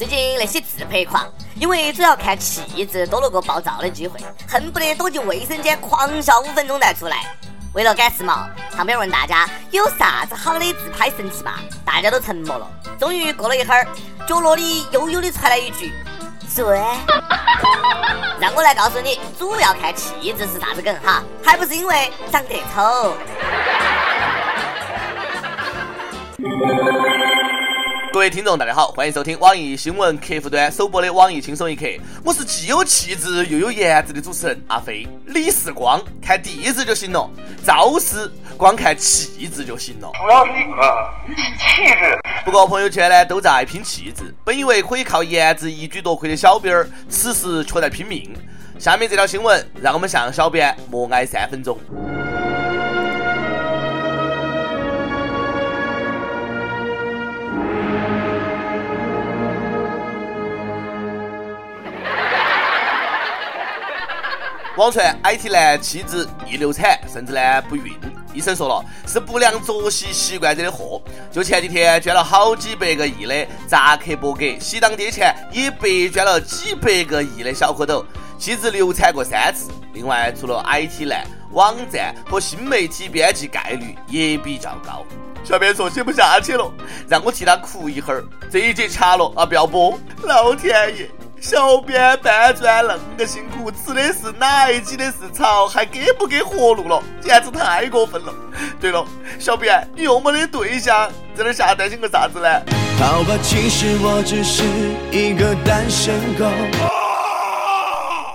最近那些自拍狂，因为主要看气质，多了个爆照的机会，恨不得躲进卫生间狂笑五分钟再出来。为了赶时髦，旁边问大家有啥子好的自拍神器嘛？大家都沉默了。终于过了一会儿，角落里悠悠的传来一句：“钻。”让我来告诉你，主要看气质是啥子梗哈，还不是因为长得丑。各位听众，大家好，欢迎收听网易新闻客户端首播的《网易轻松一刻》，我是既有气质又有颜值的主持人阿飞。李世光看地质就行了，赵氏光看气质就行了。主要是一个气质。不过朋友圈呢都在拼气质，本以为可以靠颜值一举夺魁的小编儿，此时却在拼命。下面这条新闻，让我们向小编默哀三分钟。网传 IT 男妻子易流产，甚至呢不孕。医生说了，是不良作息习惯惹的祸。就前几天捐了好几百个亿的扎克伯格，喜当爹前也白捐了几百个亿的小蝌蚪。妻子流产过三次。另外，除了 IT 男，网站和新媒体编辑概率也比较高。小编说写不下去了，让我替他哭一会儿。这一节掐了啊，不要播。老天爷！小编搬砖恁个辛苦，吃的是奶，挤的是草，还给不给活路了？简直太过分了！对了，小编你又没得对象，在那瞎担心个啥子呢？好吧，其实我只是一个单身狗。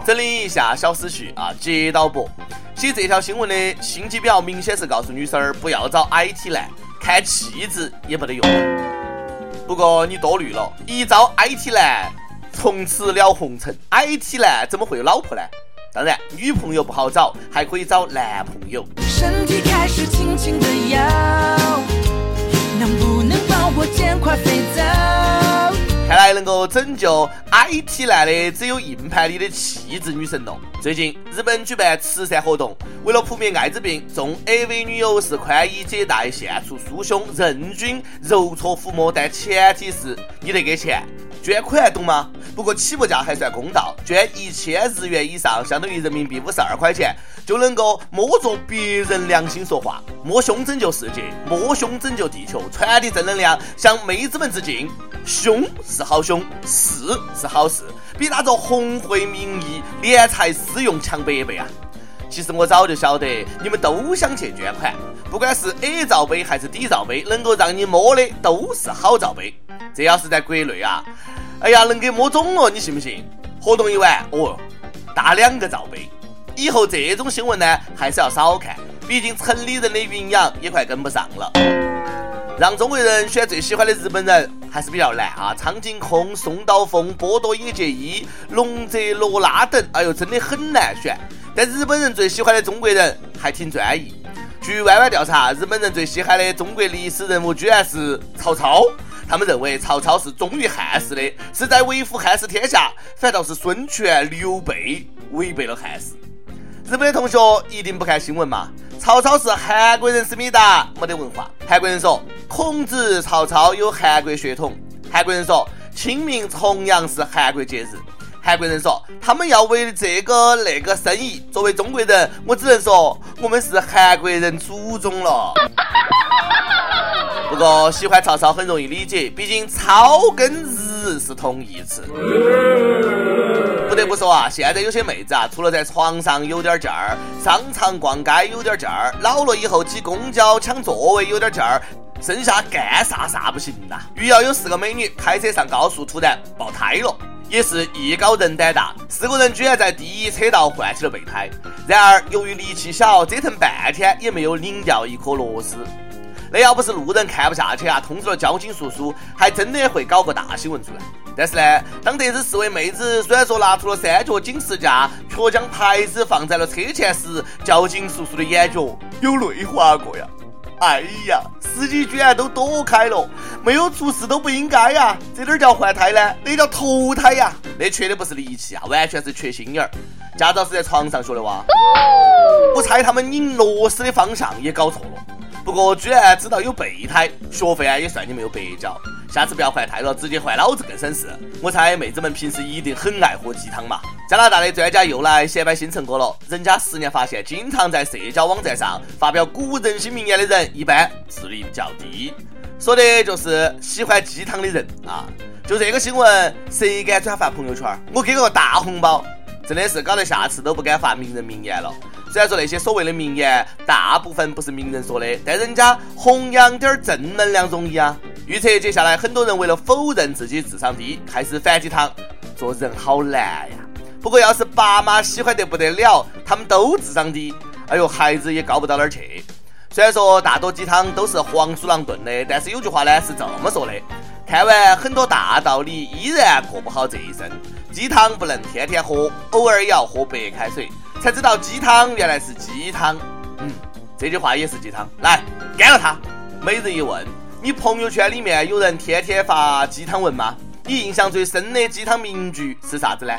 整理一下小思绪啊，接到不？写这条新闻的心机婊，明显是告诉女生儿不要找 IT 男，看气质也没得用。不过你多虑了，一招 IT 男。从此了红尘，IT 男怎么会有老婆呢？当然，女朋友不好找，还可以找男朋友。身体开始轻轻的摇，能不能帮我捡块肥皂？看来能够拯救 IT 男的只有硬盘里的气质女神了。最近，日本举办慈善活动，为了扑灭艾滋病，送 AV 女友是宽衣解带，献出酥胸，任君揉搓抚摸，但前提是你得给钱。捐款懂吗？不过起步价还算公道，捐一千日元以上，相当于人民币五十二块钱，就能够摸着别人良心说话，摸胸拯救世界，摸胸拯救地球，传递正能量，向妹子们致敬。胸是好胸，事是好事，比拿着红会名义敛财私用强百倍啊！其实我早就晓得你们都想去捐款，不管是 A 罩杯还是 D 罩杯，能够让你摸的都是好罩杯。这要是在国内啊！哎呀，能给摸肿了，你信不信？活动一晚，哦，大两个罩杯。以后这种新闻呢，还是要少看，毕竟城里人的营养也快跟不上了。让中国人选最喜欢的日本人还是比较难啊！苍井空、松岛枫、波多野结衣、龙泽罗拉等，哎呦，真的很难选。但日本人最喜欢的中国人还挺专一。据 Y Y 调查，日本人最稀罕的中国历史人物居然是曹操。他们认为曹操是忠于汉室的，是在维护汉室天下，反倒是孙权、刘备违背了汉室。日本的同学一定不看新闻嘛？曹操是韩国人，思密达没得文化。韩国人说孔子、曹操有韩国血统。韩国人说清明、重阳是韩国节日。韩国人说他们要为这个那个生意。作为中国人，我只能说我们是韩国人祖宗了。不过喜欢曹操很容易理解，毕竟操跟日是同义词。不得不说啊，现在有些妹子啊，除了在床上有点劲儿，商场逛街有点劲儿，老了以后挤公交抢座位有点劲儿，剩下干啥啥不行呐。余姚有四个美女开车上高速，突然爆胎了，也是艺高人胆大，四个人居然在第一车道换起了备胎。然而由于力气小，折腾半天也没有拧掉一颗螺丝。那要不是路人看不下去啊，通知了交警叔叔，还真的会搞个大新闻出来。但是呢，当得知四位妹子虽然说拿出了三角警示架，却将牌子放在了车前时，交警叔叔的眼角有泪滑过呀！哎呀，司机居然都躲开了，没有出事都不应该呀！这哪叫换胎呢？那叫投胎呀！那缺的不是力气啊，完全是缺心眼儿。驾照是在床上学的哇！我猜他们拧螺丝的方向也搞错了。不过居然知道有备胎，学费啊也算你没有白交。下次不要换太了，直接换老子更省事。我猜妹子们平时一定很爱喝鸡汤嘛。加拿大的专家又来显摆新成果了，人家十年发现，经常在社交网站上发表鼓舞人心名言的人，一般智力较低。说的就是喜欢鸡汤的人啊。就这个新闻，谁敢转发朋友圈？我给个大红包！真的是搞得下次都不敢发名人名言了。虽然说那些所谓的名言，大部分不是名人说的，但人家弘扬点正能量容易啊。预测接下来很多人为了否认自己智商低，开始反鸡汤，做人好难呀。不过要是爸妈喜欢得不得了，他们都智商低，哎呦，孩子也高不到哪儿去。虽然说大多鸡汤都是黄鼠狼炖的，但是有句话呢是这么说的：看完很多大道理，依然过不好这一生。鸡汤不能天天喝，偶尔也要喝白开水，才知道鸡汤原来是鸡汤。嗯，这句话也是鸡汤。来，干了它。每日一问。你朋友圈里面有人天天发鸡汤文吗？你印象最深的鸡汤名句是啥子呢？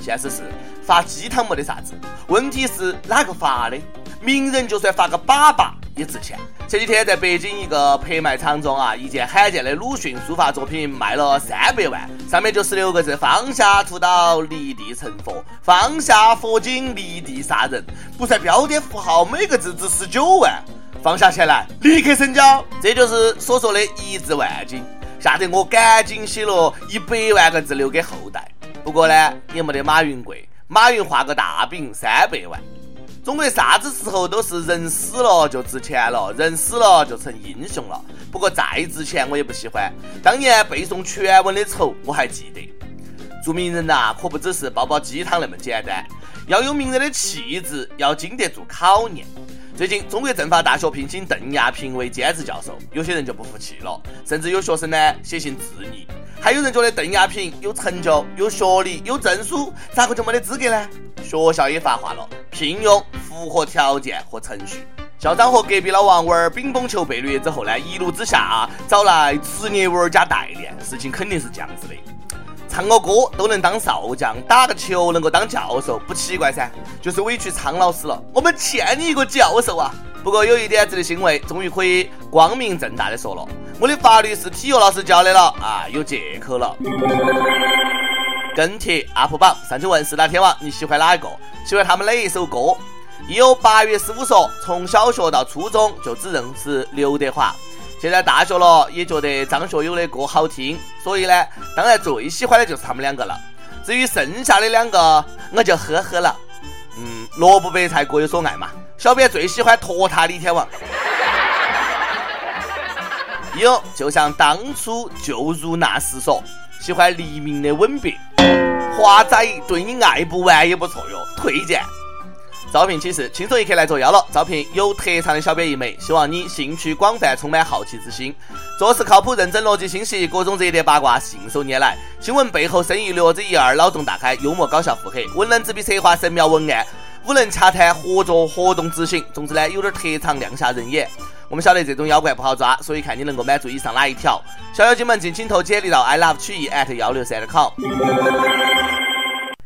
现实是发鸡汤没得啥子，问题是哪个发的？名人就算发个粑粑也值钱。前几天在北京一个拍卖场中啊，一件罕见的鲁迅书法作品卖了三百万，上面就十六个字：放下屠刀，立地成佛；放下佛经，立地杀人。不算标点符号，每个字值十九万。放下钱来，立刻成交，这就是所说的一字万金，吓得我赶紧写了一百万个字留给后代。不过呢，也没得马云贵，马云画个大饼三百万。中国啥子时候都是人死了就值钱了，人死了就成英雄了。不过再值钱我也不喜欢。当年背诵全文的仇我还记得。做名人呐，可不只是煲煲鸡汤那么简单，要有名人的气质，要经得住考验。最近，中国政法大学聘请邓亚萍为兼职教授，有些人就不服气了，甚至有学生呢写信质疑。还有人觉得邓亚萍有成就、有学历、有证书，咋个就没得资格呢？学校也发话了，聘用符合条件和程序。校长和隔壁老王玩乒乓球被虐之后呢，一怒之下找来职业玩家代练，事情肯定是这样子的。唱个歌都能当少将，打个球能够当教授，不奇怪噻，就是委屈苍老师了。我们欠你一个教授啊！不过有一点值得欣慰，终于可以光明正大的说了，我的法律是体育老师教的了啊，有借口了。跟帖 UP 榜上去问四大天王你喜欢哪一个？喜欢他们哪一首歌？有八月十五说，从小学到初中就只认识刘德华。现在大学了，也觉得张学友的歌好听，所以呢，当然最喜欢的就是他们两个了。至于剩下的两个，我就呵呵了。嗯，萝卜白菜各有所爱嘛。小编最喜欢托塔李天王。有，就像当初就如那时说，喜欢黎明的吻别。华仔对你爱不完也不错哟，推荐。招聘启事，轻松一刻来作妖了。招聘有特长的小编一枚，希望你兴趣广泛，充满好奇之心，做事靠谱认真，逻辑清晰，各种热点八卦信手拈来，新闻背后深意略知一二，脑洞大开，幽默搞笑腹黑，文能执笔策划神妙文案，武能洽谈合作活动执行。总之呢，有点特长亮瞎人眼。我们晓得这种妖怪不好抓，所以看你能够满足以上哪一条。小妖精们，敬请投简历到 i love 曲艺 at 幺六三 com。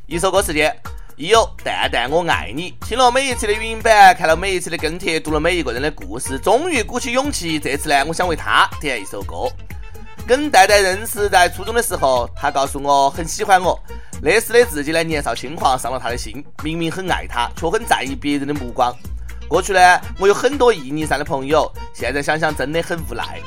一首歌时间。一有蛋蛋，我爱你。听了每一次的语音版，看了每一次的跟帖，读了每一个人的故事，终于鼓起勇气。这次呢，我想为他点一首歌。跟蛋蛋认识在初中的时候，他告诉我很喜欢我。那时的自己呢，年少轻狂，伤了他的心。明明很爱他，却很在意别人的目光。过去呢，我有很多意义上的朋友，现在想想真的很无奈。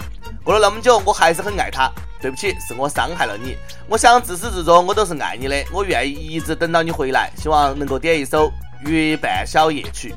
过了那么久，我还是很爱他。对不起，是我伤害了你。我想自始至终我都是爱你的，我愿意一直等到你回来。希望能够点一首《月半小夜曲》。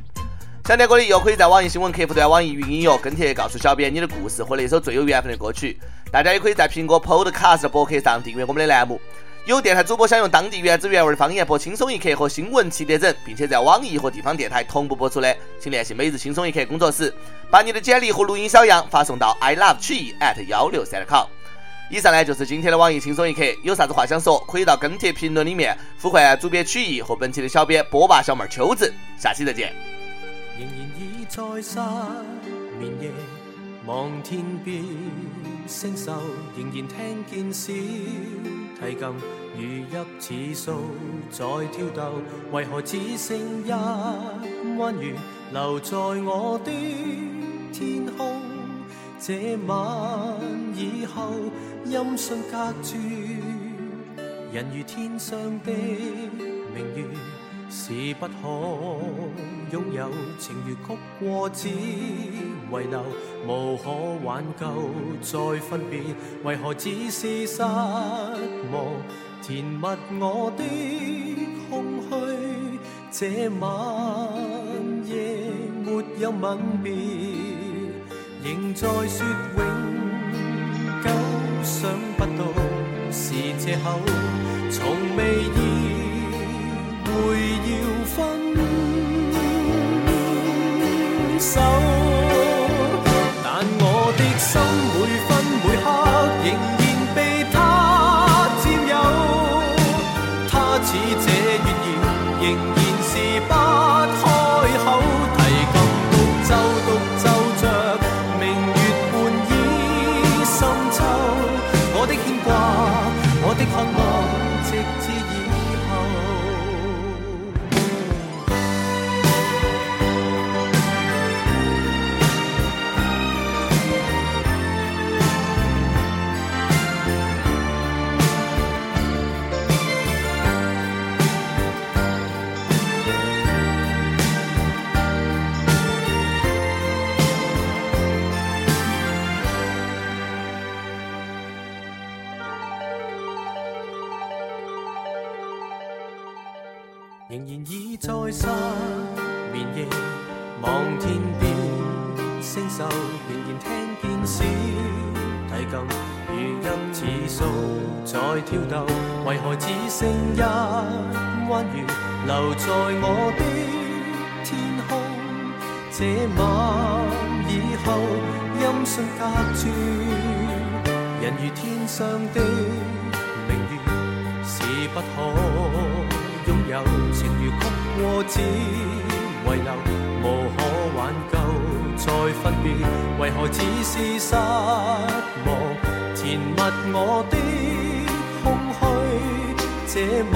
想点歌的又可以在网易新闻客户端、网易云音乐跟帖告诉小编你的故事和那首最有缘分的歌曲。大家也可以在苹果 Podcast 博客上订阅我们的栏目。有电台主播想用当地原汁原味的方言播《轻松一刻》和新闻七点整，并且在网易和地方电台同步播出的，请联系每日轻松一刻工作室，把你的简历和录音小样发送到 i love 曲艺 at 幺六三 com。以上呢就是今天的网易轻松一刻，有啥子话想说，可以到跟帖评论里面呼唤主编曲艺和本期的小编波霸小妹秋子，下期再见。仍然已在望天边星宿，仍然听见小提琴如泣似诉在挑逗，为何只剩一弯月留在我的天空？这晚以后，音讯隔绝，人如天上的明月，是不可拥有。情如曲过，只遗留，无可挽救。再分别，为何只是失望？填密我的空虚，这晚夜没有吻别。仍在说永久，想不到是借口，从未意会要分手。仍然倚在失眠夜，望天边星宿，仍然听见小提琴如泣似诉在跳动，为何只剩一弯月留在我的天空？这晚以后，音讯隔绝，人如天上的明月，是不可。拥有情如曲过，只遗留，无可挽救。再分别，为何只是失望？填密我的空虚，这晚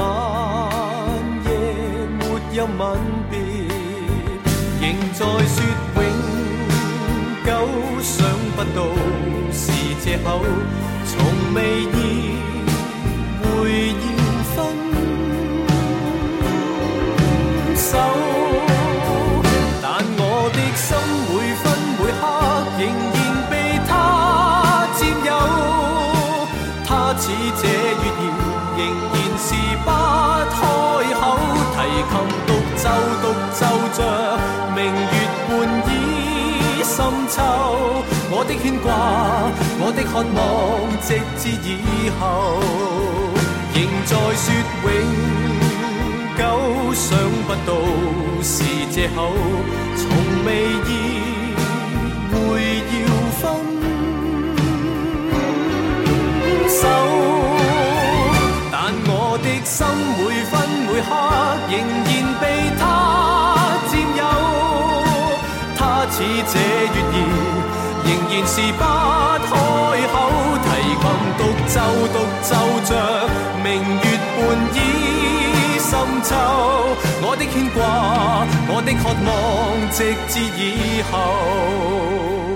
夜没有吻别，仍在说永久。想不到是借口，从未意独奏独奏着，明月半倚深秋。我的牵挂，我的渴望，直至以后，仍在说永。久想不到是借口，从未意这月儿，仍然是不开口。提琴独奏独奏着，明月半倚。深秋，我的牵挂，我的渴望，直至以后。